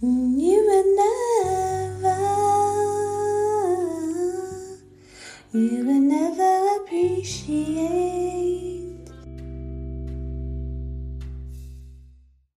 You will never, you will never appreciate.